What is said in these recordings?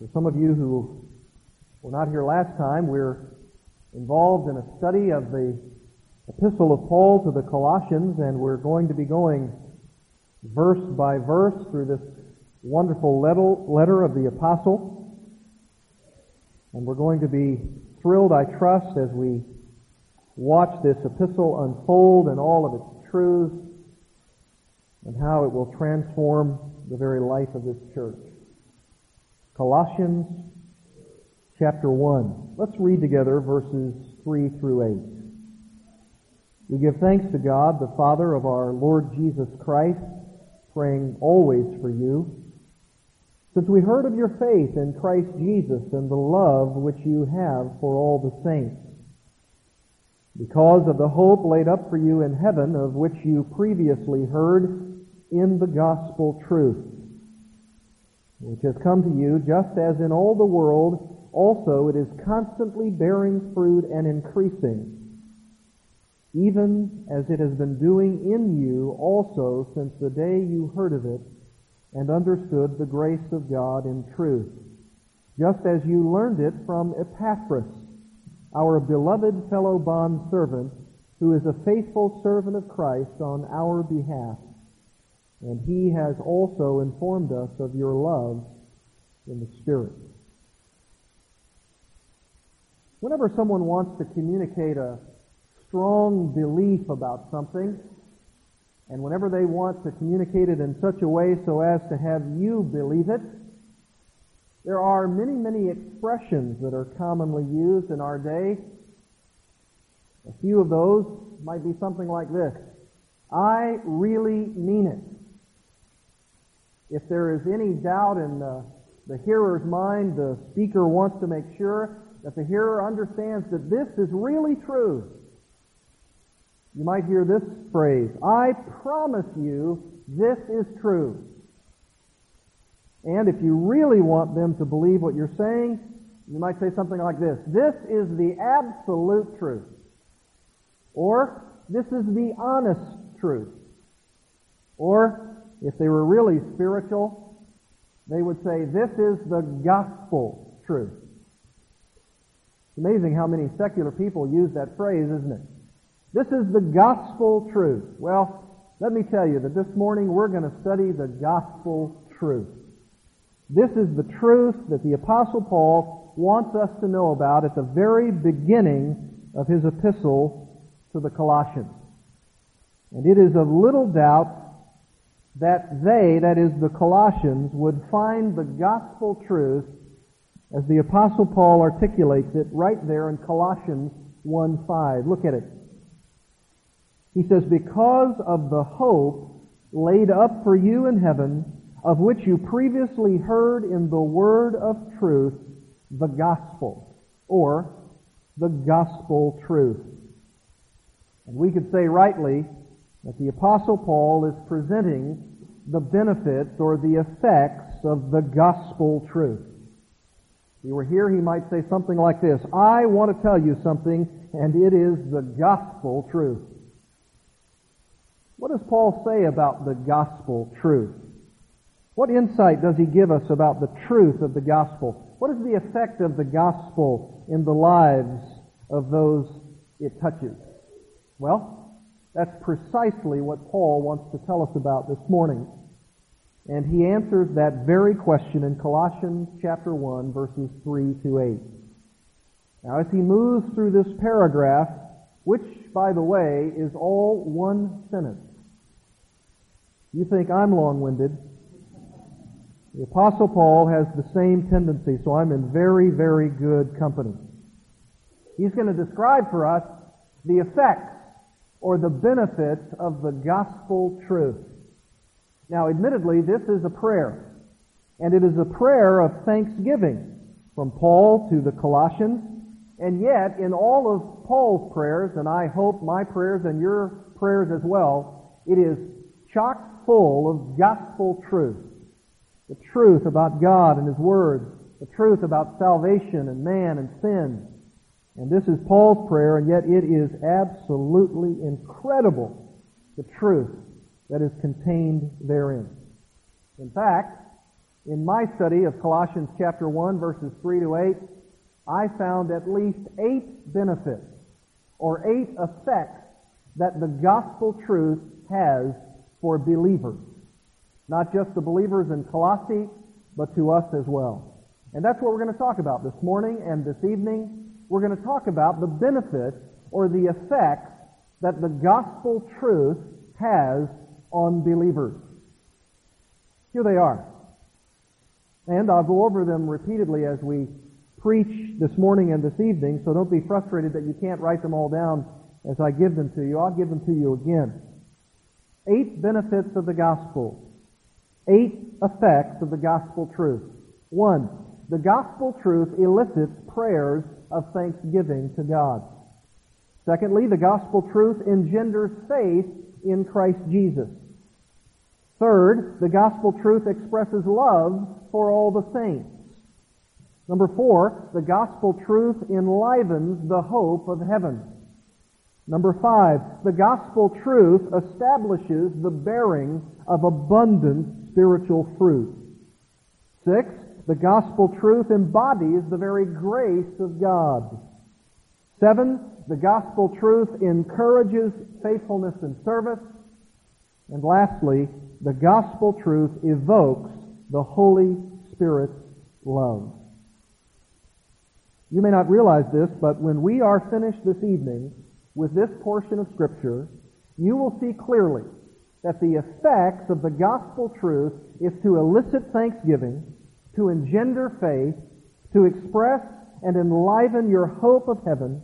For some of you who were not here last time, we're involved in a study of the epistle of Paul to the Colossians, and we're going to be going verse by verse through this wonderful letter of the apostle. And we're going to be thrilled, I trust, as we watch this epistle unfold and all of its truths and how it will transform the very life of this church. Colossians chapter 1. Let's read together verses 3 through 8. We give thanks to God, the Father of our Lord Jesus Christ, praying always for you. Since we heard of your faith in Christ Jesus and the love which you have for all the saints, because of the hope laid up for you in heaven, of which you previously heard in the gospel truth which has come to you, just as in all the world also it is constantly bearing fruit and increasing, even as it has been doing in you also since the day you heard of it and understood the grace of God in truth, just as you learned it from Epaphras, our beloved fellow bondservant, who is a faithful servant of Christ on our behalf and he has also informed us of your love in the Spirit. Whenever someone wants to communicate a strong belief about something, and whenever they want to communicate it in such a way so as to have you believe it, there are many, many expressions that are commonly used in our day. A few of those might be something like this. I really mean it if there is any doubt in the, the hearer's mind, the speaker wants to make sure that the hearer understands that this is really true. You might hear this phrase, I promise you this is true. And if you really want them to believe what you're saying, you might say something like this, this is the absolute truth. Or, this is the honest truth. Or, if they were really spiritual, they would say, this is the gospel truth. It's amazing how many secular people use that phrase, isn't it? This is the gospel truth. Well, let me tell you that this morning we're going to study the gospel truth. This is the truth that the apostle Paul wants us to know about at the very beginning of his epistle to the Colossians. And it is of little doubt that they, that is the Colossians, would find the gospel truth as the apostle Paul articulates it right there in Colossians 1:5. Look at it. He says, "Because of the hope laid up for you in heaven, of which you previously heard in the word of truth, the gospel, or the gospel truth." And we could say rightly that the apostle Paul is presenting the benefits or the effects of the gospel truth. If he were here, he might say something like this, I want to tell you something, and it is the gospel truth. What does Paul say about the gospel truth? What insight does he give us about the truth of the gospel? What is the effect of the gospel in the lives of those it touches? Well, that's precisely what Paul wants to tell us about this morning. And he answers that very question in Colossians chapter 1 verses 3 to 8. Now as he moves through this paragraph, which by the way is all one sentence. You think I'm long-winded. The apostle Paul has the same tendency, so I'm in very, very good company. He's going to describe for us the effects or the benefits of the gospel truth. Now, admittedly, this is a prayer. And it is a prayer of thanksgiving from Paul to the Colossians. And yet, in all of Paul's prayers, and I hope my prayers and your prayers as well, it is chock full of gospel truth. The truth about God and His Word. The truth about salvation and man and sin. And this is Paul's prayer, and yet it is absolutely incredible, the truth that is contained therein. In fact, In my study of Colossians chapter 1 verses 3 to 8, I found at least eight benefits or eight effects that the gospel truth has for believers. Not just the believers in Colossae, but to us as well. And that's what we're going to talk about this morning and this evening. We're going to talk about the benefits or the effects that the gospel truth has on believers. Here they are. And I'll go over them repeatedly as we preach this morning and this evening, so don't be frustrated that you can't write them all down as I give them to you. I'll give them to you again. Eight benefits of the gospel. Eight effects of the gospel truth. One, the gospel truth elicits prayers of thanksgiving to God. Secondly, the gospel truth engenders faith in Christ Jesus. Third, the gospel truth expresses love for all the saints. Number four, the gospel truth enlivens the hope of heaven. Number five, the gospel truth establishes the bearing of abundant spiritual fruit. Six, the gospel truth embodies the very grace of God. Seven, the gospel truth encourages faithfulness and service. And lastly, the gospel truth evokes the Holy Spirit's love. You may not realize this, but when we are finished this evening with this portion of Scripture, you will see clearly that the effects of the gospel truth is to elicit thanksgiving, to engender faith, to express and enliven your hope of heaven,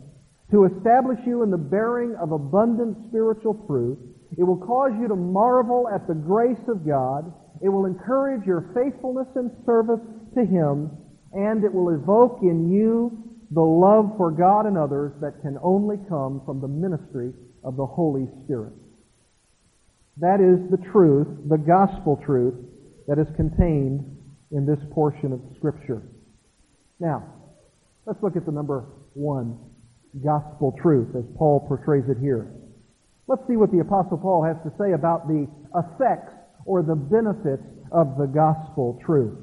to establish you in the bearing of abundant spiritual fruit. It will cause you to marvel at the grace of God. It will encourage your faithfulness and service to Him, and it will evoke in you the love for God and others that can only come from the ministry of the Holy Spirit. That is the truth, the gospel truth, that is contained in this portion of Scripture. Now, let's look at the number one gospel truth as Paul portrays it here. Let's see what the Apostle Paul has to say about the effects or the benefits of the gospel truth.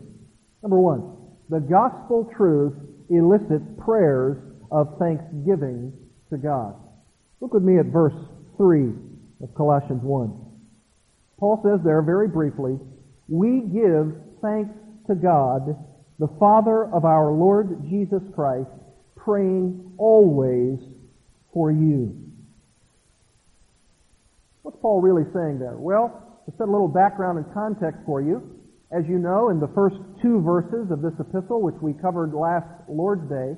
Number one, the gospel truth elicits prayers of thanksgiving to God. Look with me at verse 3 of Colossians 1. Paul says there very briefly, we give thanks to God, the Father of our Lord Jesus Christ, praying always for you. Paul really saying there? Well, to set a little background and context for you, as you know, in the first two verses of this epistle, which we covered last Lord's Day,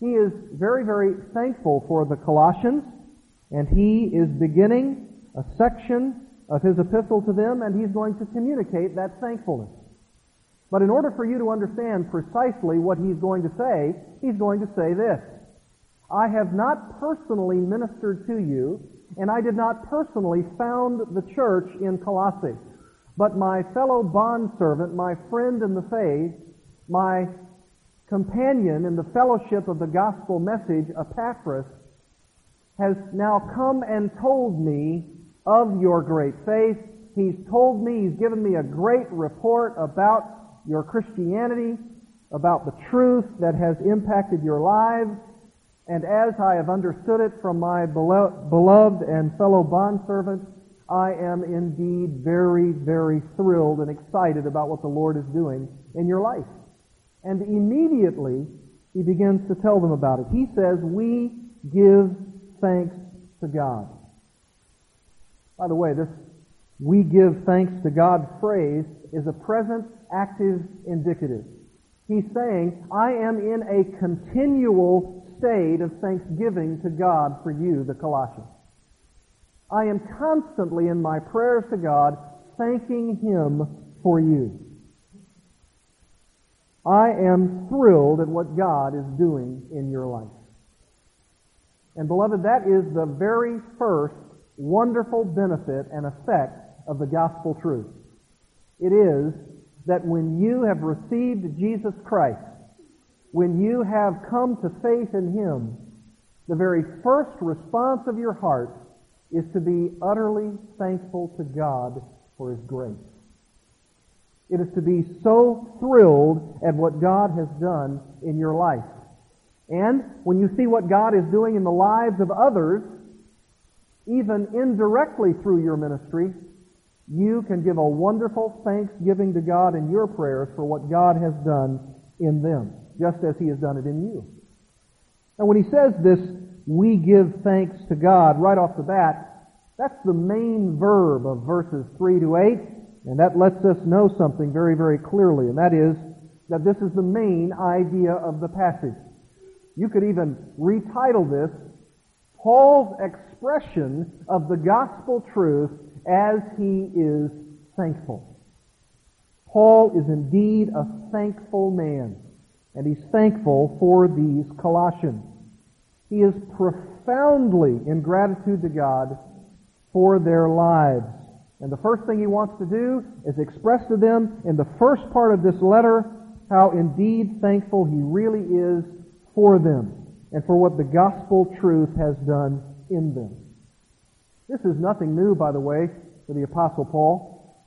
he is very, very thankful for the Colossians, and he is beginning a section of his epistle to them, and he's going to communicate that thankfulness. But in order for you to understand precisely what he's going to say, he's going to say this. I have not personally ministered to you, and I did not personally found the church in Colossae. But my fellow bondservant, my friend in the faith, my companion in the fellowship of the gospel message, Epaphras, has now come and told me of your great faith. He's told me, he's given me a great report about your Christianity, about the truth that has impacted your lives. And as I have understood it from my beloved and fellow bondservant, I am indeed very, very thrilled and excited about what the Lord is doing in your life. And immediately, he begins to tell them about it. He says, we give thanks to God. By the way, this we give thanks to God phrase is a present active indicative. He's saying, I am in a continual state of thanksgiving to God for you, the Colossians. I am constantly in my prayers to God thanking Him for you. I am thrilled at what God is doing in your life. And beloved, that is the very first wonderful benefit and effect of the gospel truth. It is that when you have received Jesus Christ, when you have come to faith in Him, the very first response of your heart is to be utterly thankful to God for His grace. It is to be so thrilled at what God has done in your life. And when you see what God is doing in the lives of others, even indirectly through your ministry, you can give a wonderful thanksgiving to God in your prayers for what God has done in them, just as He has done it in you. And when He says this, we give thanks to God right off the bat, that's the main verb of verses 3 to 8, and that lets us know something very, very clearly, and that is that this is the main idea of the passage. You could even retitle this Paul's expression of the gospel truth as he is thankful. Paul is indeed a thankful man, and he's thankful for these Colossians. He is profoundly in gratitude to God for their lives. And the first thing he wants to do is express to them in the first part of this letter how indeed thankful he really is for them and for what the gospel truth has done in them. This is nothing new, by the way, for the Apostle Paul.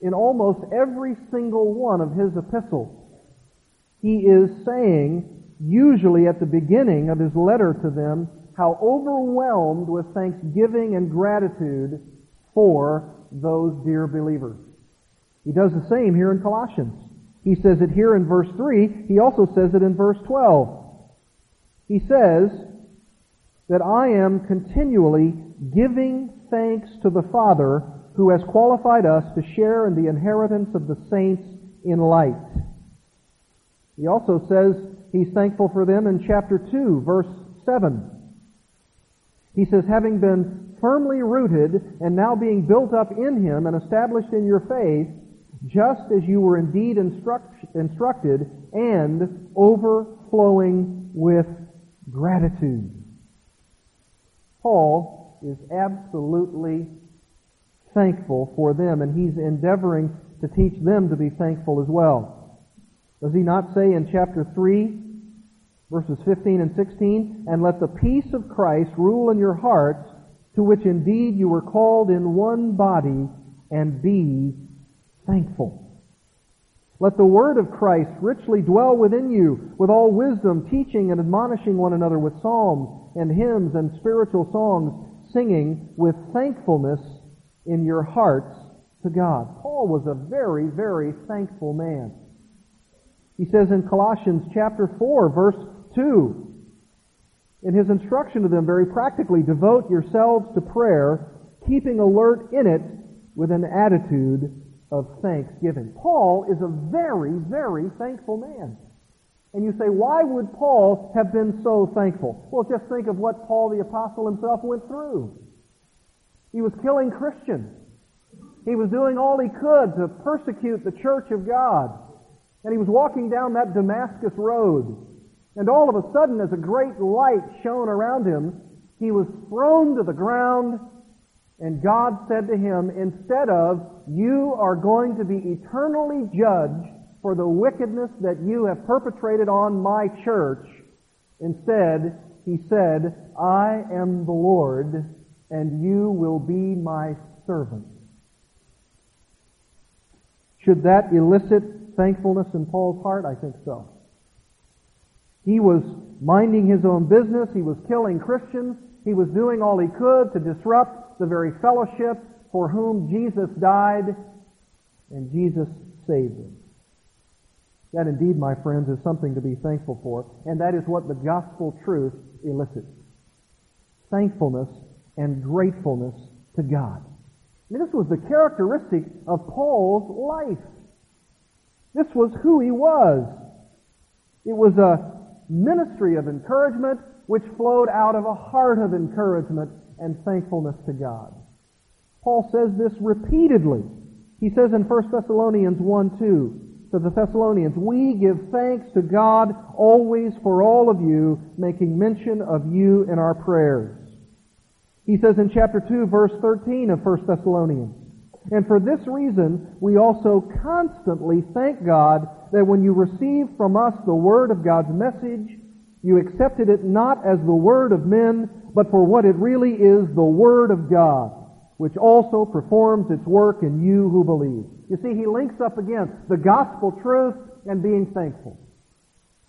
In almost every single one of his epistles, he is saying, usually at the beginning of his letter to them, how overwhelmed with thanksgiving and gratitude for those dear believers. He does the same here in Colossians. He says it here in verse 3. He also says it in verse 12. He says that I am continually giving thanks to the Father who has qualified us to share in the inheritance of the saints in light. He also says he's thankful for them in chapter 2, verse 7. He says, having been firmly rooted and now being built up in him and established in your faith, just as you were indeed instruct, instructed and overflowing with gratitude. Paul is absolutely thankful for them, and he's endeavoring to teach them to be thankful as well. Does he not say in chapter 3, verses 15 and 16, And let the peace of Christ rule in your hearts, to which indeed you were called in one body, and be thankful. Let the word of Christ richly dwell within you, with all wisdom, teaching and admonishing one another with psalms and hymns and spiritual songs, singing with thankfulness in your hearts to God. Paul was a very, very thankful man. He says in Colossians chapter 4, verse 2, in his instruction to them very practically, devote yourselves to prayer, keeping alert in it with an attitude of thanksgiving. Paul is a very, very thankful man. And you say, why would Paul have been so thankful? Well, just think of what Paul the Apostle himself went through. He was killing Christians. He was doing all he could to persecute the church of God. And he was walking down that Damascus road. And all of a sudden, as a great light shone around him, he was thrown to the ground and God said to him, instead of, you are going to be eternally judged for the wickedness that you have perpetrated on my church, instead, he said, I am the Lord, and you will be my servant. Should that elicit thankfulness in Paul's heart? I think so. He was minding his own business. He was killing Christians. He was doing all he could to disrupt the very fellowship for whom Jesus died and Jesus saved him. That indeed, my friends, is something to be thankful for, and that is what the gospel truth elicits. Thankfulness and gratefulness to God. And this was the characteristic of Paul's life. This was who he was. It was a ministry of encouragement which flowed out of a heart of encouragement and thankfulness to God. Paul says this repeatedly. He says in 1 Thessalonians 1 2 to the Thessalonians, We give thanks to God always for all of you, making mention of you in our prayers. He says in chapter 2, verse 13 of 1 Thessalonians, And for this reason, we also constantly thank God that when you received from us the word of God's message, you accepted it not as the word of men, but for what it really is, the Word of God, which also performs its work in you who believe. You see, he links up again the gospel truth and being thankful.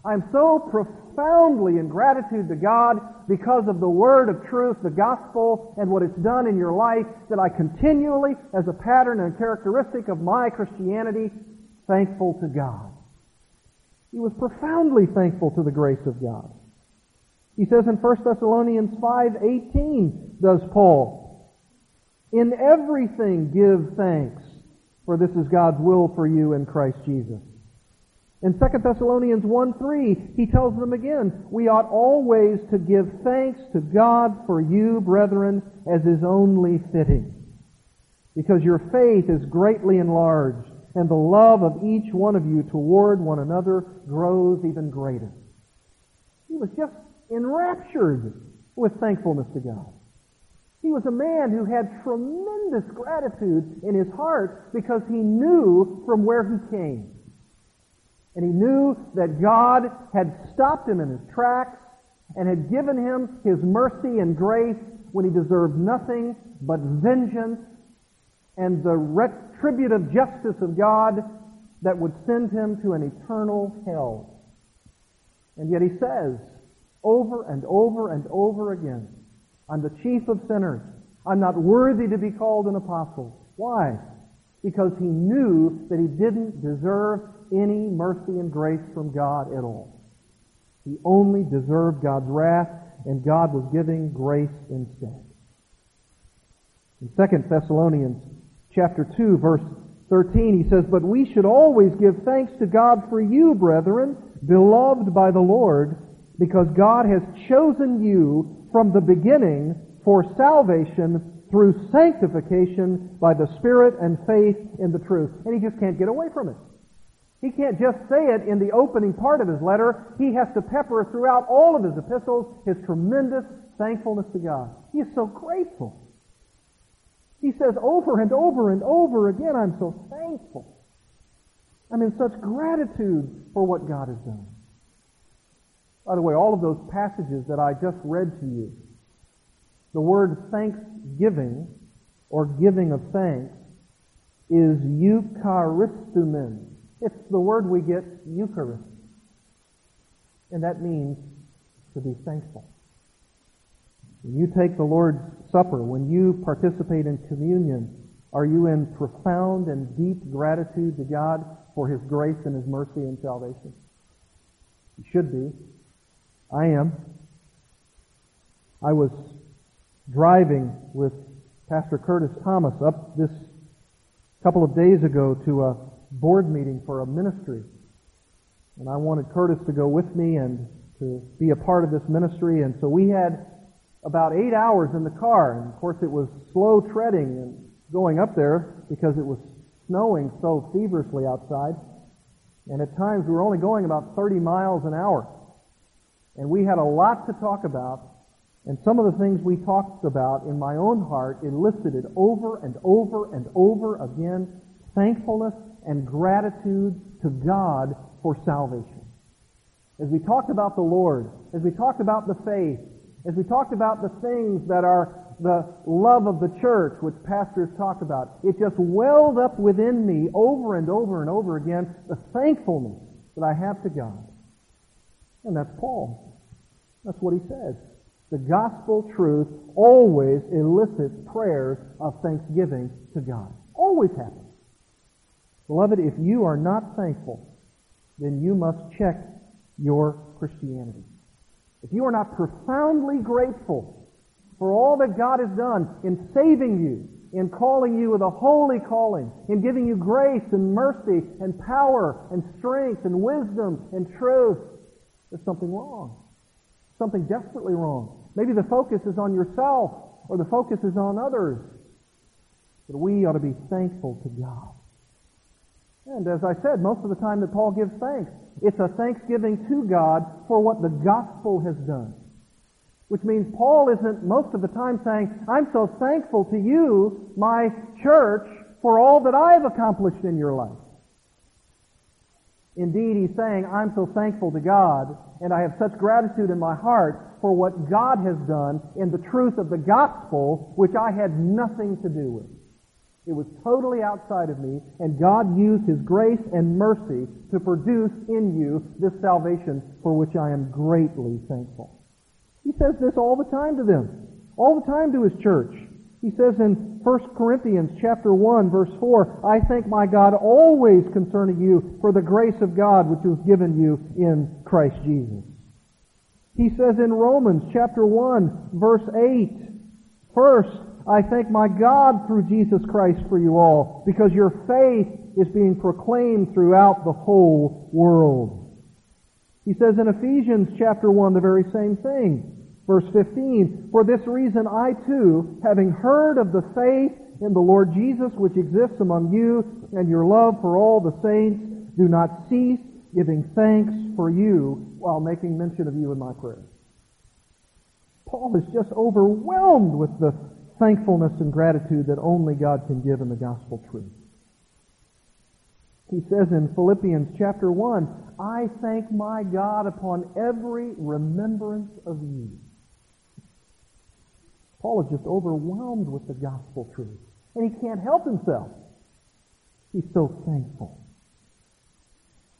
I'm so profoundly in gratitude to God because of the word of truth, the gospel, and what it's done in your life that I continually, as a pattern and characteristic of my Christianity, thankful to God. He was profoundly thankful to the grace of God. He says in 1 Thessalonians 5:18 does Paul, "In everything give thanks, for this is God's will for you in Christ Jesus." In 2 Thessalonians 1:3, he tells them again, "We ought always to give thanks to God for you, brethren, as is only fitting, because your faith is greatly enlarged." and the love of each one of you toward one another grows even greater. He was just enraptured with thankfulness to God. He was a man who had tremendous gratitude in his heart because he knew from where he came. And he knew that God had stopped him in his tracks and had given him his mercy and grace when he deserved nothing but vengeance and the retributive justice of God that would send him to an eternal hell. And yet he says, over and over and over again, I'm the chief of sinners. I'm not worthy to be called an apostle. Why? Because he knew that he didn't deserve any mercy and grace from God at all. He only deserved God's wrath, and God was giving grace instead. In 2 Thessalonians chapter 2, verse 13, he says, But we should always give thanks to God for you, brethren, beloved by the Lord, because God has chosen you from the beginning for salvation through sanctification by the Spirit and faith in the truth. And he just can't get away from it. He can't just say it in the opening part of his letter. He has to pepper throughout all of his epistles his tremendous thankfulness to God. He is so grateful. He says over and over and over again, I'm so thankful. I'm in such gratitude for what God has done. By the way, all of those passages that I just read to you, the word thanksgiving or giving of thanks is eucharistoumen. It's the word we get Eucharist. And that means to be thankful. When you take the Lord's Supper, when you participate in communion, are you in profound and deep gratitude to God for His grace and His mercy and salvation? You should be. I am. I was driving with Pastor Curtis Thomas up this couple of days ago to a board meeting for a ministry. And I wanted Curtis to go with me and to be a part of this ministry. And so we had about eight hours in the car. And of course, it was slow treading and going up there because it was snowing so feverishly outside. And at times we were only going about 30 miles an hour. And we had a lot to talk about. And some of the things we talked about in my own heart elicited over and over and over again thankfulness and gratitude to God for salvation. As we talked about the Lord, as we talked about the faith, as we talked about the things that are the love of the church, which pastors talk about, it just welled up within me over and over and over again the thankfulness that I have to God. And that's Paul. That's what he says. The gospel truth always elicits prayers of thanksgiving to God. Always happens. Beloved, if you are not thankful, then you must check your Christianity. If you are not profoundly grateful for all that God has done in saving you, in calling you with a holy calling, in giving you grace and mercy and power and strength and wisdom and truth, there's something wrong. Something desperately wrong. Maybe the focus is on yourself or the focus is on others. But we ought to be thankful to God. And as I said, most of the time that Paul gives thanks, it's a thanksgiving to God for what the gospel has done. Which means Paul isn't most of the time saying, I'm so thankful to you, my church, for all that I've accomplished in your life. Indeed, he's saying, I'm so thankful to God, and I have such gratitude in my heart for what God has done in the truth of the gospel, which I had nothing to do with. It was totally outside of me, and God used His grace and mercy to produce in you this salvation for which I am greatly thankful. He says this all the time to them, all the time to His church. He says in 1 Corinthians chapter 1 verse 4, I thank my God always concerning you for the grace of God which was given you in Christ Jesus. He says in Romans chapter 1 verse 8, First, I thank my God through Jesus Christ for you all, because your faith is being proclaimed throughout the whole world. He says in Ephesians chapter 1 the very same thing. Verse 15, For this reason I too, having heard of the faith in the Lord Jesus which exists among you, and your love for all the saints, do not cease giving thanks for you while making mention of you in my prayers. Paul is just overwhelmed with the thankfulness and gratitude that only God can give in the gospel truth. He says in Philippians chapter 1, I thank my God upon every remembrance of you. Paul is just overwhelmed with the gospel truth. And he can't help himself. He's so thankful.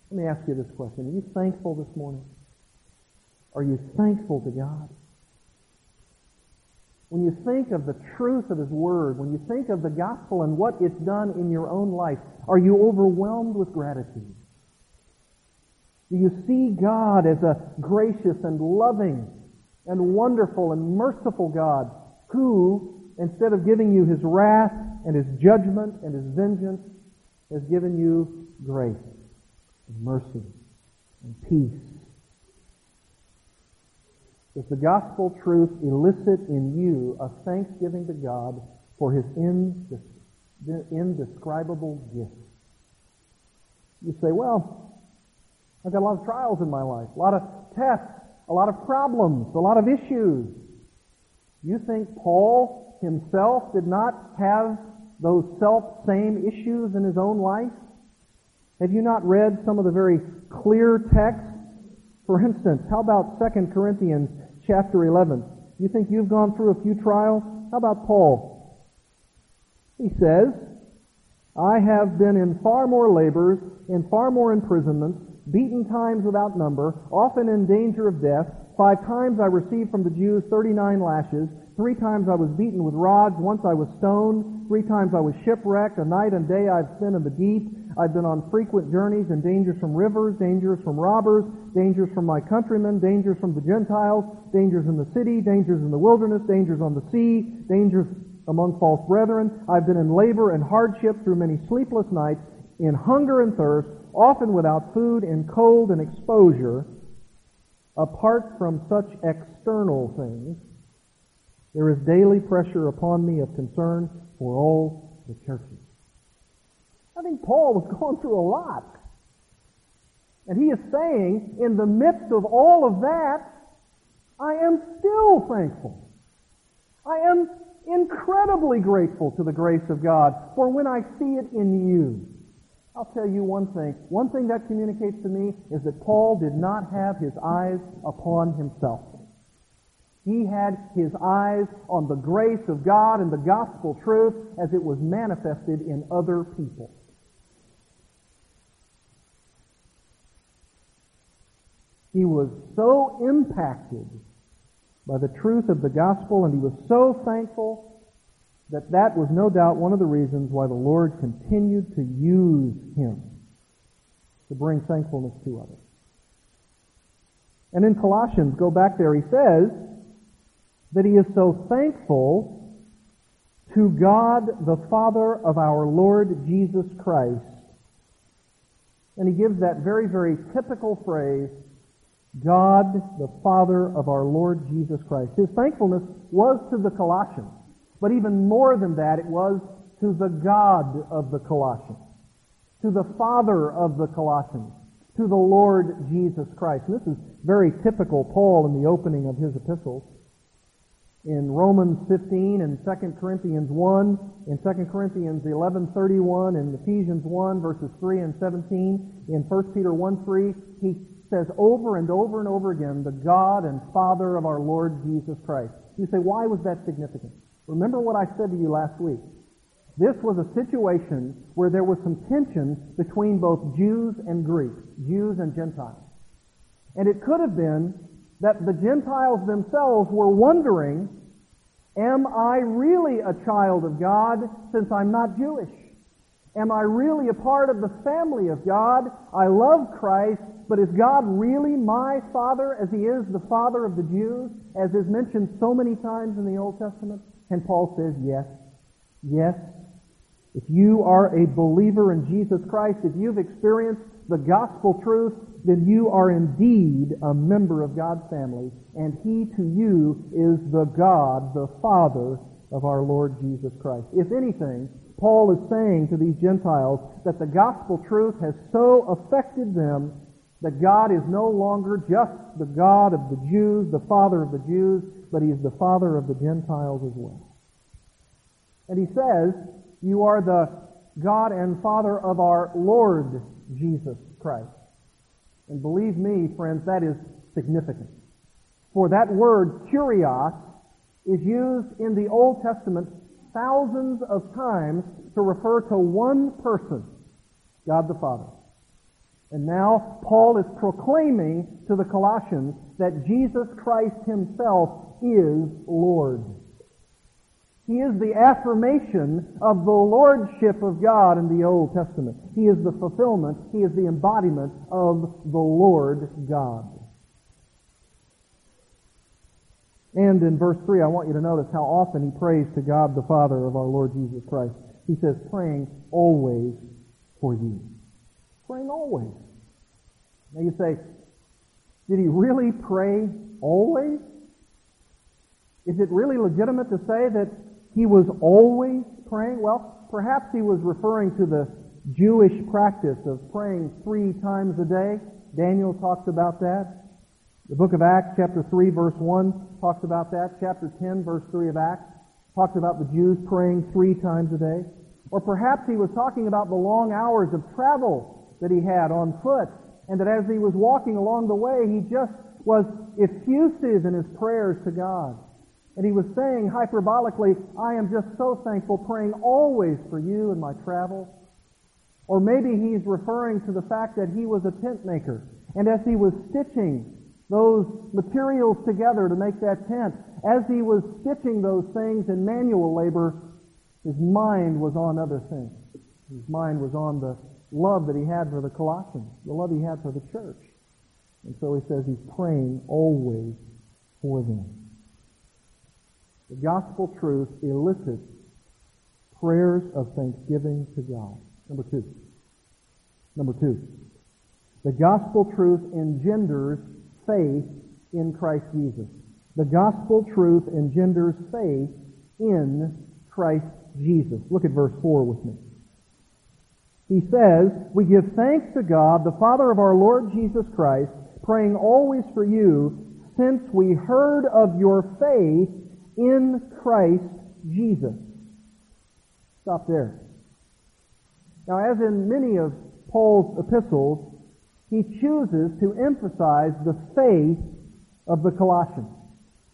Let me ask you this question. Are you thankful this morning? Are you thankful to God? When you think of the truth of His Word, when you think of the gospel and what it's done in your own life, are you overwhelmed with gratitude? Do you see God as a gracious and loving and wonderful and merciful God who, instead of giving you His wrath and His judgment and His vengeance, has given you grace and mercy and peace does the gospel truth elicit in you a thanksgiving to God for his indescribable gift? You say, well, I've got a lot of trials in my life, a lot of tests, a lot of problems, a lot of issues. You think Paul himself did not have those self same issues in his own life? Have you not read some of the very clear texts? For instance, how about 2 Corinthians chapter 11. You think you've gone through a few trials? How about Paul? He says, I have been in far more labors, in far more imprisonments, beaten times without number, often in danger of death. Five times I received from the Jews 39 lashes. Three times I was beaten with rods. Once I was stoned. Three times I was shipwrecked. A night and day I've spent in the deep. I've been on frequent journeys and dangers from rivers, dangers from robbers, dangers from my countrymen, dangers from the Gentiles, dangers in the city, dangers in the wilderness, dangers on the sea, dangers among false brethren. I've been in labor and hardship through many sleepless nights, in hunger and thirst, often without food, in cold and exposure. Apart from such external things, there is daily pressure upon me of concern for all the churches. I think Paul was going through a lot. And he is saying, in the midst of all of that, I am still thankful. I am incredibly grateful to the grace of God for when I see it in you. I'll tell you one thing. One thing that communicates to me is that Paul did not have his eyes upon himself. He had his eyes on the grace of God and the gospel truth as it was manifested in other people. He was so impacted by the truth of the gospel and he was so thankful that that was no doubt one of the reasons why the Lord continued to use him to bring thankfulness to others. And in Colossians, go back there, he says that he is so thankful to God the Father of our Lord Jesus Christ. And he gives that very, very typical phrase, God, the Father of our Lord Jesus Christ. His thankfulness was to the Colossians, but even more than that, it was to the God of the Colossians, to the Father of the Colossians, to the Lord Jesus Christ. And this is very typical Paul in the opening of his epistles. In Romans 15 and 2 Corinthians 1, in 2 Corinthians 11:31, in Ephesians 1 verses 3 and 17, in 1 Peter 1 3, he says over and over and over again, the God and Father of our Lord Jesus Christ. You say, why was that significant? Remember what I said to you last week. This was a situation where there was some tension between both Jews and Greeks, Jews and Gentiles. And it could have been that the Gentiles themselves were wondering, am I really a child of God since I'm not Jewish? Am I really a part of the family of God? I love Christ, but is God really my Father as He is the Father of the Jews, as is mentioned so many times in the Old Testament? And Paul says, yes, yes. If you are a believer in Jesus Christ, if you've experienced the gospel truth, then you are indeed a member of God's family, and He to you is the God, the Father of our Lord Jesus Christ. If anything, Paul is saying to these Gentiles that the gospel truth has so affected them that God is no longer just the God of the Jews, the Father of the Jews, but He is the Father of the Gentiles as well. And He says, you are the God and Father of our Lord Jesus Christ. And believe me, friends, that is significant. For that word, kurios, is used in the Old Testament thousands of times to refer to one person, God the Father. And now Paul is proclaiming to the Colossians that Jesus Christ himself is Lord. He is the affirmation of the lordship of God in the Old Testament. He is the fulfillment, he is the embodiment of the Lord God. And in verse 3, I want you to notice how often he prays to God the Father of our Lord Jesus Christ. He says, praying always for you. Praying always. Now you say, did he really pray always? Is it really legitimate to say that he was always praying? Well, perhaps he was referring to the Jewish practice of praying three times a day. Daniel talks about that. The book of Acts, chapter 3, verse 1, talks about that. Chapter 10, verse 3 of Acts, talks about the Jews praying three times a day. Or perhaps he was talking about the long hours of travel that he had on foot, and that as he was walking along the way, he just was effusive in his prayers to God. And he was saying hyperbolically, I am just so thankful, praying always for you in my travels. Or maybe he's referring to the fact that he was a tent maker. And as he was stitching those materials together to make that tent. As he was stitching those things in manual labor, his mind was on other things. His mind was on the love that he had for the Colossians, the love he had for the church. And so he says he's praying always for them. The gospel truth elicits prayers of thanksgiving to God. Number two. Number two. The gospel truth engenders faith in Christ Jesus. The gospel truth engenders faith in Christ Jesus. Look at verse 4 with me. He says, We give thanks to God, the Father of our Lord Jesus Christ, praying always for you, since we heard of your faith in Christ Jesus. Stop there. Now, as in many of Paul's epistles, he chooses to emphasize the faith of the Colossians.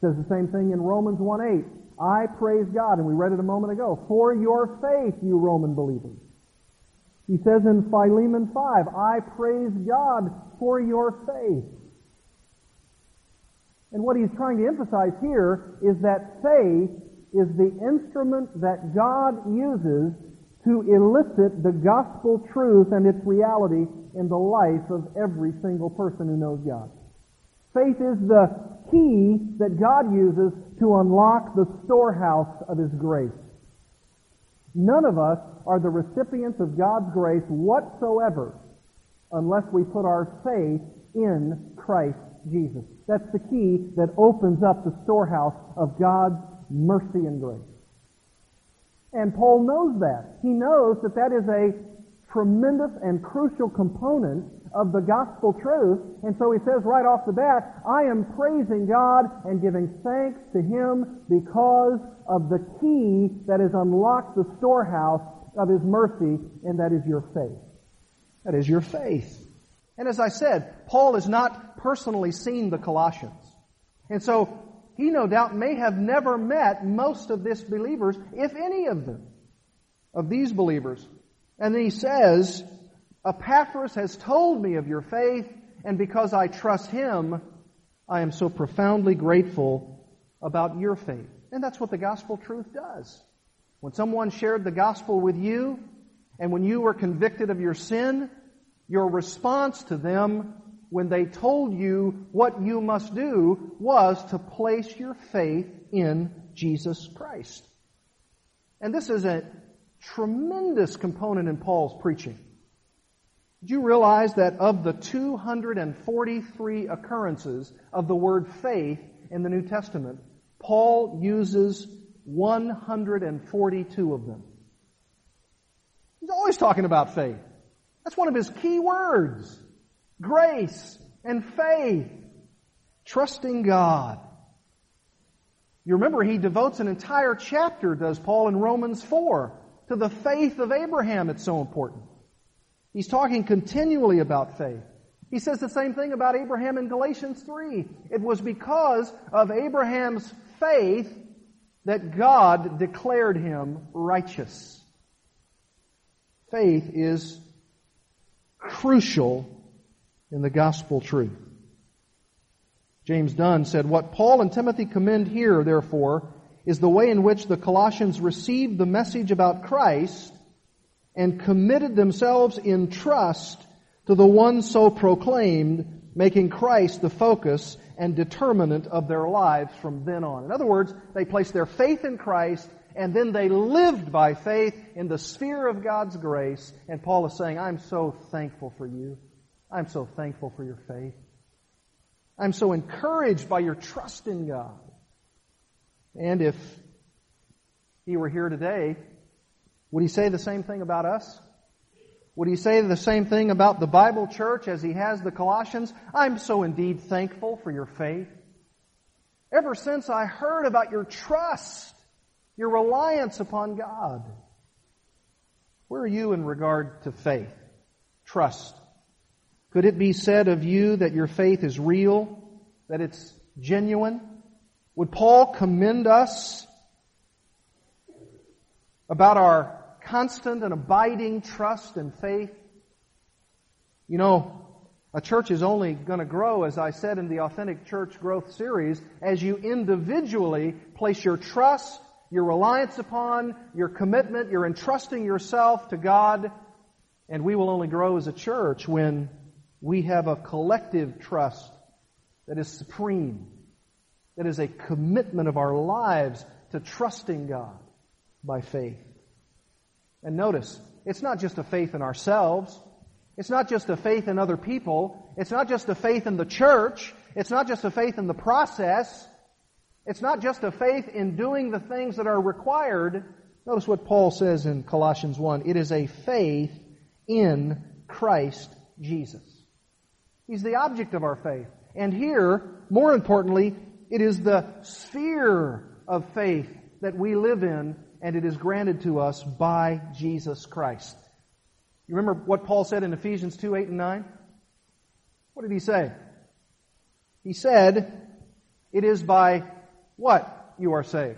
says the same thing in Romans 1.8. I praise God, and we read it a moment ago, for your faith, you Roman believers. He says in Philemon 5, I praise God for your faith. And what he's trying to emphasize here is that faith is the instrument that God uses to elicit the gospel truth and its reality in the life of every single person who knows God. Faith is the key that God uses to unlock the storehouse of His grace. None of us are the recipients of God's grace whatsoever unless we put our faith in Christ Jesus. That's the key that opens up the storehouse of God's mercy and grace. And Paul knows that. He knows that that is a tremendous and crucial component of the gospel truth. And so he says right off the bat, I am praising God and giving thanks to Him because of the key that has unlocked the storehouse of His mercy, and that is your faith. That is your faith. And as I said, Paul has not personally seen the Colossians. And so he no doubt may have never met most of these believers, if any of them, of these believers. And then he says, Epaphras has told me of your faith, and because I trust him, I am so profoundly grateful about your faith. And that's what the gospel truth does. When someone shared the gospel with you, and when you were convicted of your sin, your response to them when they told you what you must do was to place your faith in Jesus Christ. And this is a tremendous component in Paul's preaching. Did you realize that of the 243 occurrences of the word faith in the New Testament, Paul uses 142 of them? He's always talking about faith. That's one of his key words grace and faith, trusting God. You remember he devotes an entire chapter, does Paul in Romans 4, to the faith of Abraham. It's so important. He's talking continually about faith. He says the same thing about Abraham in Galatians 3. It was because of Abraham's faith that God declared him righteous. Faith is crucial in the gospel truth. James Dunn said, What Paul and Timothy commend here, therefore, is the way in which the Colossians received the message about Christ and committed themselves in trust to the one so proclaimed, making Christ the focus and determinant of their lives from then on. In other words, they placed their faith in Christ and then they lived by faith in the sphere of God's grace. And Paul is saying, I'm so thankful for you. I'm so thankful for your faith. I'm so encouraged by your trust in God. And if he were here today, would he say the same thing about us? Would he say the same thing about the Bible church as he has the Colossians? I'm so indeed thankful for your faith. Ever since I heard about your trust, your reliance upon God, where are you in regard to faith, trust, could it be said of you that your faith is real, that it's genuine? Would Paul commend us about our constant and abiding trust and faith? You know, a church is only going to grow, as I said in the Authentic Church Growth series, as you individually place your trust, your reliance upon, your commitment, your entrusting yourself to God. And we will only grow as a church when we have a collective trust that is supreme, that is a commitment of our lives to trusting God by faith. And notice, it's not just a faith in ourselves. It's not just a faith in other people. It's not just a faith in the church. It's not just a faith in the process. It's not just a faith in doing the things that are required. Notice what Paul says in Colossians 1. It is a faith in Christ Jesus. He's the object of our faith. And here, more importantly, it is the sphere of faith that we live in, and it is granted to us by Jesus Christ. You remember what Paul said in Ephesians 2 8 and 9? What did he say? He said, It is by what you are saved.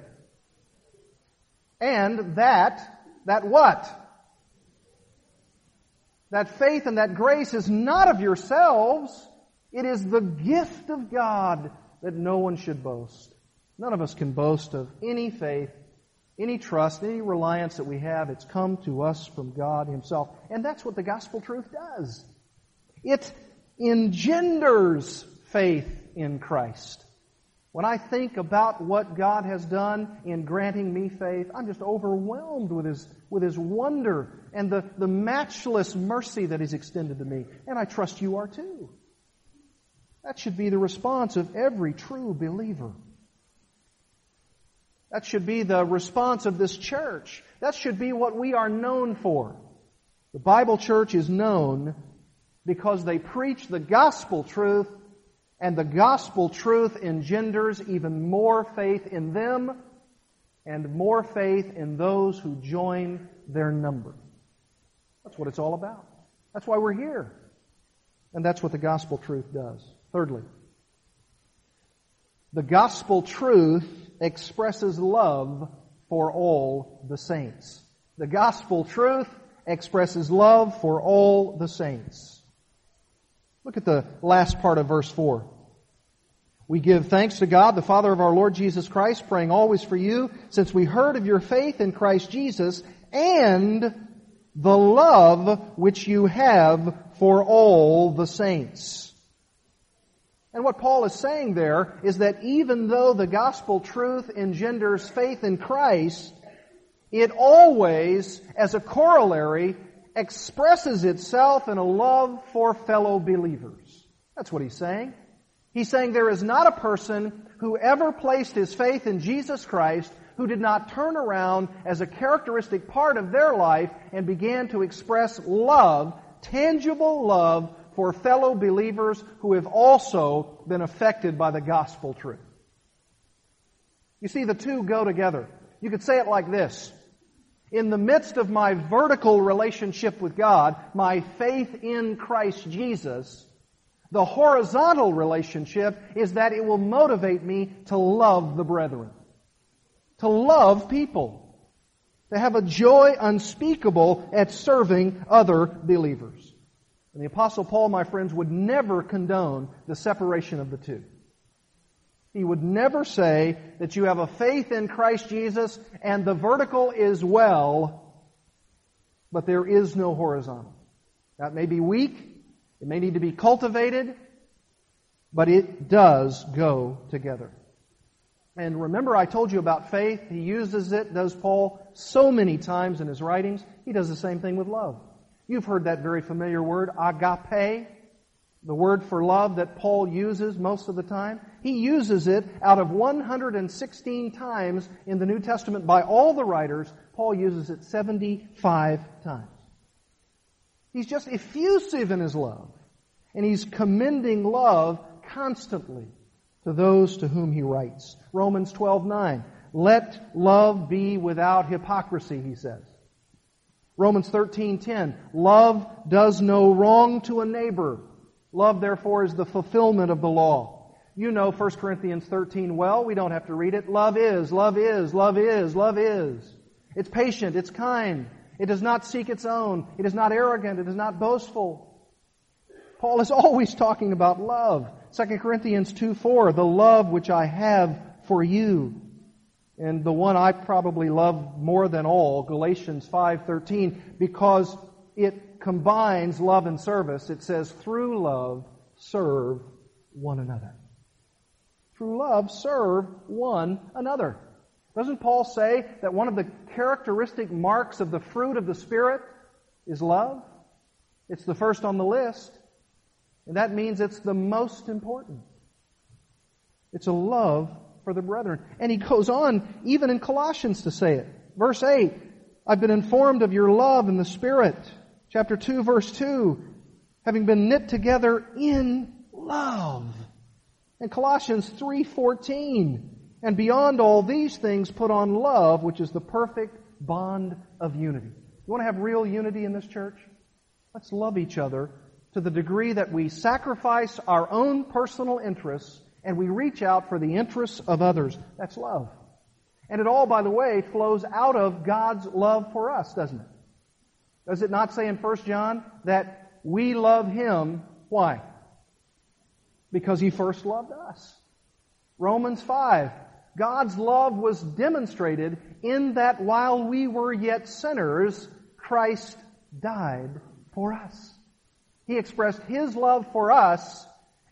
And that, that what? That faith and that grace is not of yourselves. It is the gift of God that no one should boast. None of us can boast of any faith, any trust, any reliance that we have. It's come to us from God Himself. And that's what the gospel truth does. It engenders faith in Christ. When I think about what God has done in granting me faith, I'm just overwhelmed with His, with His wonder and the, the matchless mercy that He's extended to me. And I trust you are too. That should be the response of every true believer. That should be the response of this church. That should be what we are known for. The Bible church is known because they preach the gospel truth and the gospel truth engenders even more faith in them and more faith in those who join their number. That's what it's all about. That's why we're here. And that's what the gospel truth does. Thirdly, the gospel truth expresses love for all the saints. The gospel truth expresses love for all the saints. Look at the last part of verse 4. We give thanks to God, the Father of our Lord Jesus Christ, praying always for you, since we heard of your faith in Christ Jesus and the love which you have for all the saints. And what Paul is saying there is that even though the gospel truth engenders faith in Christ, it always, as a corollary, expresses itself in a love for fellow believers. That's what he's saying. He's saying there is not a person who ever placed his faith in Jesus Christ who did not turn around as a characteristic part of their life and began to express love, tangible love for fellow believers who have also been affected by the gospel truth. You see, the two go together. You could say it like this. In the midst of my vertical relationship with God, my faith in Christ Jesus, the horizontal relationship is that it will motivate me to love the brethren, to love people, to have a joy unspeakable at serving other believers. And the Apostle Paul, my friends, would never condone the separation of the two. He would never say that you have a faith in Christ Jesus and the vertical is well, but there is no horizontal. That may be weak, it may need to be cultivated, but it does go together. And remember I told you about faith. He uses it, does Paul, so many times in his writings. He does the same thing with love. You've heard that very familiar word, agape, the word for love that Paul uses most of the time. He uses it out of 116 times in the New Testament by all the writers. Paul uses it 75 times. He's just effusive in his love. And he's commending love constantly to those to whom he writes. Romans 12:9. Let love be without hypocrisy, he says. Romans 13:10. Love does no wrong to a neighbor. Love therefore is the fulfillment of the law. You know 1 Corinthians 13 well, we don't have to read it. Love is, love is, love is, love is. It's patient, it's kind. It does not seek its own. It is not arrogant. It is not boastful. Paul is always talking about love. 2 Corinthians 2 4, the love which I have for you. And the one I probably love more than all, Galatians 5:13, because it combines love and service. It says, through love, serve one another. Through love, serve one another. Doesn't Paul say that one of the characteristic marks of the fruit of the Spirit is love? It's the first on the list. And that means it's the most important. It's a love for the brethren. And he goes on, even in Colossians, to say it. Verse 8, I've been informed of your love in the Spirit. Chapter 2, verse 2, having been knit together in love. And Colossians 3:14, and beyond all these things, put on love, which is the perfect bond of unity. You want to have real unity in this church? Let's love each other to the degree that we sacrifice our own personal interests and we reach out for the interests of others. That's love. And it all, by the way, flows out of God's love for us, doesn't it? Does it not say in 1 John that we love Him? Why? Because He first loved us. Romans 5. God's love was demonstrated in that while we were yet sinners, Christ died for us. He expressed His love for us,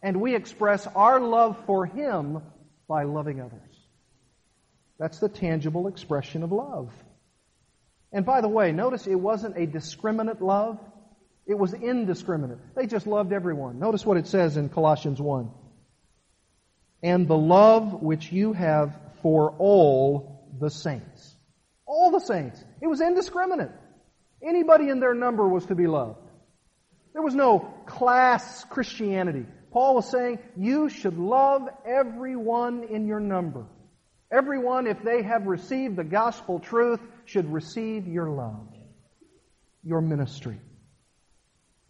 and we express our love for Him by loving others. That's the tangible expression of love. And by the way, notice it wasn't a discriminate love. It was indiscriminate. They just loved everyone. Notice what it says in Colossians 1 and the love which you have for all the saints. All the saints. It was indiscriminate. Anybody in their number was to be loved. There was no class Christianity. Paul was saying, you should love everyone in your number. Everyone, if they have received the gospel truth, should receive your love, your ministry.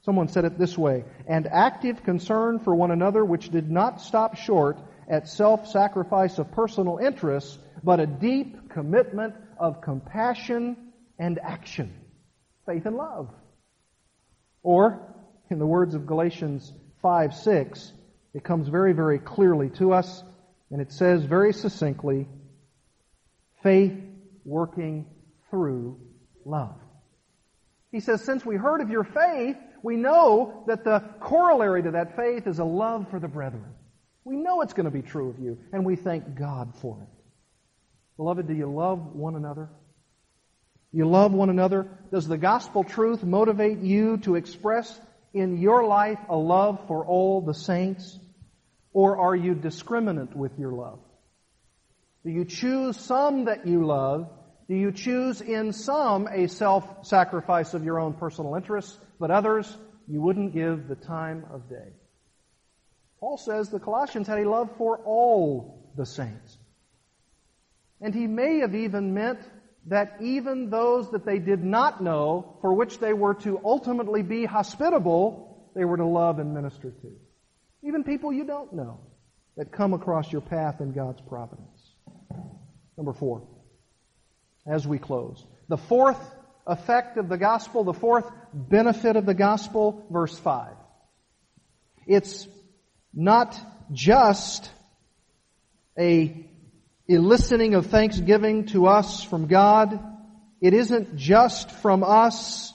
Someone said it this way, and active concern for one another which did not stop short at self-sacrifice of personal interests, but a deep commitment of compassion and action. Faith and love. Or, in the words of Galatians 5, 6, it comes very, very clearly to us, and it says very succinctly, faith working through love. He says, since we heard of your faith, we know that the corollary to that faith is a love for the brethren. We know it's going to be true of you, and we thank God for it. Beloved, do you love one another? You love one another? Does the gospel truth motivate you to express in your life a love for all the saints? Or are you discriminate with your love? Do you choose some that you love? Do you choose in some a self-sacrifice of your own personal interests, but others you wouldn't give the time of day? Paul says the Colossians had a love for all the saints. And he may have even meant that even those that they did not know, for which they were to ultimately be hospitable, they were to love and minister to. Even people you don't know that come across your path in God's providence. Number four, as we close. The fourth effect of the gospel, the fourth benefit of the gospel, verse 5. It's not just a eliciting of thanksgiving to us from God. It isn't just from us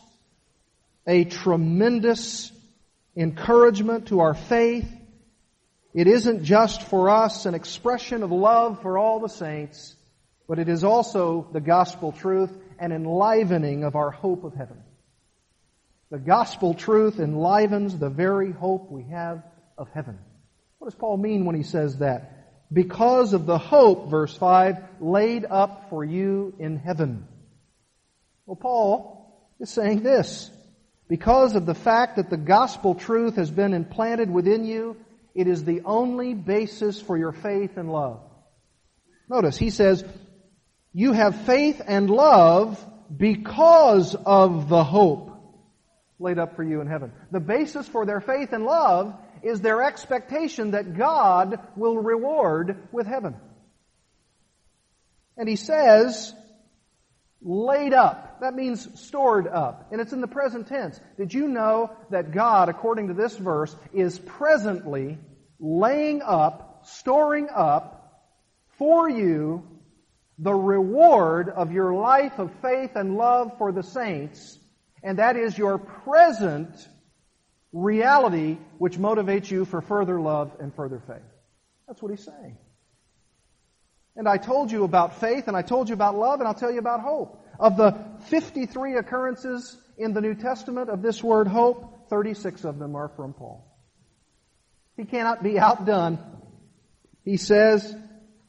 a tremendous encouragement to our faith. It isn't just for us an expression of love for all the saints, but it is also the gospel truth and enlivening of our hope of heaven. The gospel truth enlivens the very hope we have of heaven. What does Paul mean when he says that? Because of the hope, verse 5, laid up for you in heaven. Well, Paul is saying this. Because of the fact that the gospel truth has been implanted within you, it is the only basis for your faith and love. Notice, he says, you have faith and love because of the hope laid up for you in heaven. The basis for their faith and love is their expectation that God will reward with heaven. And he says, laid up. That means stored up. And it's in the present tense. Did you know that God, according to this verse, is presently laying up, storing up for you the reward of your life of faith and love for the saints, and that is your present reality which motivates you for further love and further faith. That's what he's saying. And I told you about faith and I told you about love and I'll tell you about hope. Of the 53 occurrences in the New Testament of this word hope, 36 of them are from Paul. He cannot be outdone. He says,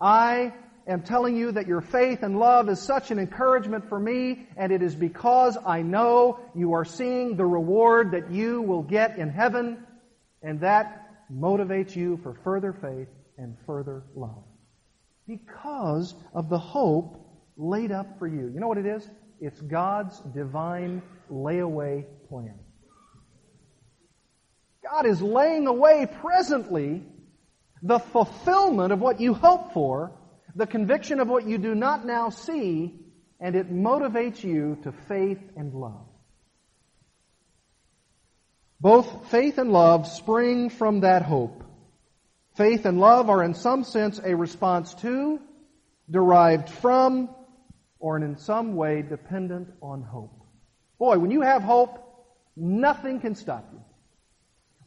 I am telling you that your faith and love is such an encouragement for me, and it is because I know you are seeing the reward that you will get in heaven, and that motivates you for further faith and further love. Because of the hope laid up for you. You know what it is? It's God's divine layaway plan. God is laying away presently the fulfillment of what you hope for the conviction of what you do not now see, and it motivates you to faith and love. Both faith and love spring from that hope. Faith and love are in some sense a response to, derived from, or in some way dependent on hope. Boy, when you have hope, nothing can stop you.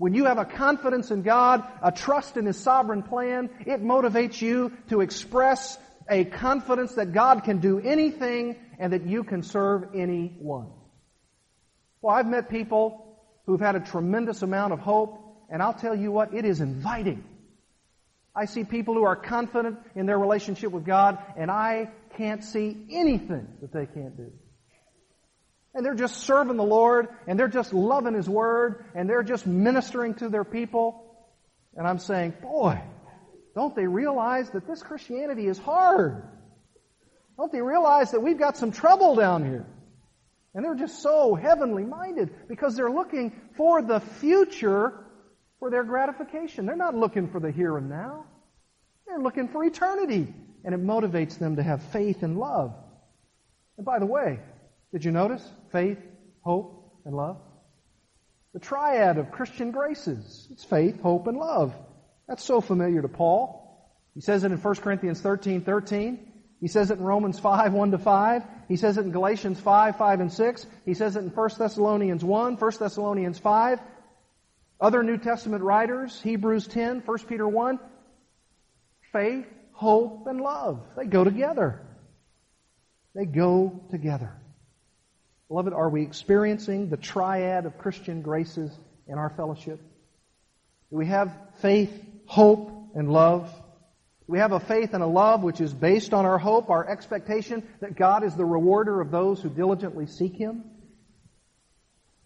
When you have a confidence in God, a trust in His sovereign plan, it motivates you to express a confidence that God can do anything and that you can serve anyone. Well, I've met people who've had a tremendous amount of hope, and I'll tell you what, it is inviting. I see people who are confident in their relationship with God, and I can't see anything that they can't do. And they're just serving the Lord, and they're just loving His Word, and they're just ministering to their people. And I'm saying, boy, don't they realize that this Christianity is hard? Don't they realize that we've got some trouble down here? And they're just so heavenly minded because they're looking for the future for their gratification. They're not looking for the here and now. They're looking for eternity. And it motivates them to have faith and love. And by the way, did you notice? Faith, hope, and love. The triad of Christian graces. It's faith, hope, and love. That's so familiar to Paul. He says it in 1 Corinthians 13, 13. He says it in Romans 5, 1 to 5. He says it in Galatians 5, 5 and 6. He says it in 1 Thessalonians 1, 1 Thessalonians 5. Other New Testament writers, Hebrews 10, 1 Peter 1. Faith, hope, and love. They go together. They go together. Beloved, are we experiencing the triad of Christian graces in our fellowship? Do we have faith, hope, and love? We have a faith and a love which is based on our hope, our expectation that God is the rewarder of those who diligently seek Him.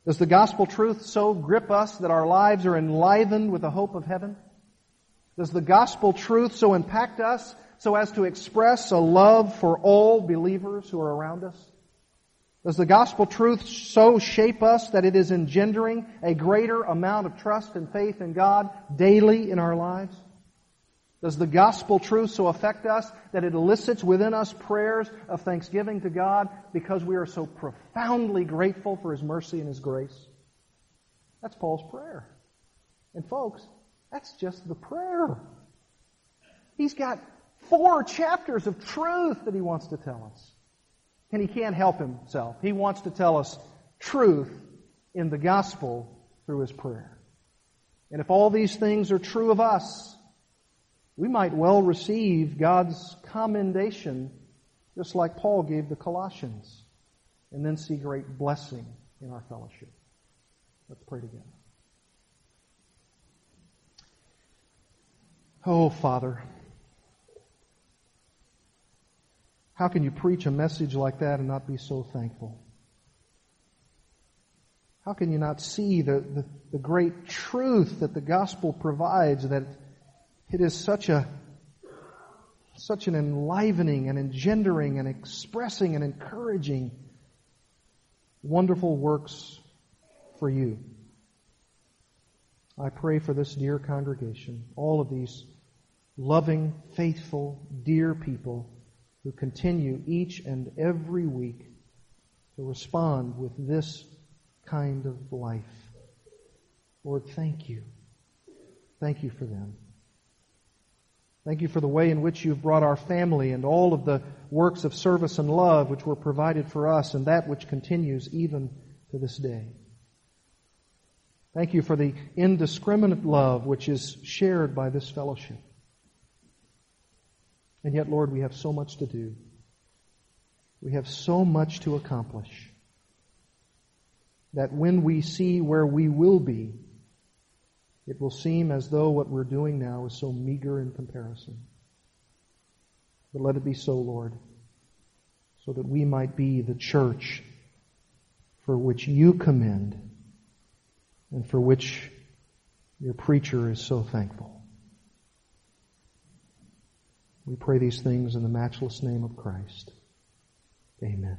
Does the gospel truth so grip us that our lives are enlivened with the hope of heaven? Does the gospel truth so impact us so as to express a love for all believers who are around us? Does the gospel truth so shape us that it is engendering a greater amount of trust and faith in God daily in our lives? Does the gospel truth so affect us that it elicits within us prayers of thanksgiving to God because we are so profoundly grateful for His mercy and His grace? That's Paul's prayer. And folks, that's just the prayer. He's got four chapters of truth that he wants to tell us. And he can't help himself. He wants to tell us truth in the gospel through his prayer. And if all these things are true of us, we might well receive God's commendation just like Paul gave the Colossians and then see great blessing in our fellowship. Let's pray together. Oh, Father, how can you preach a message like that and not be so thankful? How can you not see the, the, the great truth that the gospel provides that it is such a such an enlivening and engendering and expressing and encouraging wonderful works for you. I pray for this dear congregation, all of these loving, faithful, dear people who continue each and every week to respond with this kind of life. Lord, thank you. Thank you for them. Thank you for the way in which you've brought our family and all of the works of service and love which were provided for us and that which continues even to this day. Thank you for the indiscriminate love which is shared by this fellowship. And yet, Lord, we have so much to do. We have so much to accomplish that when we see where we will be, it will seem as though what we're doing now is so meager in comparison. But let it be so, Lord, so that we might be the church for which you commend and for which your preacher is so thankful. We pray these things in the matchless name of Christ. Amen.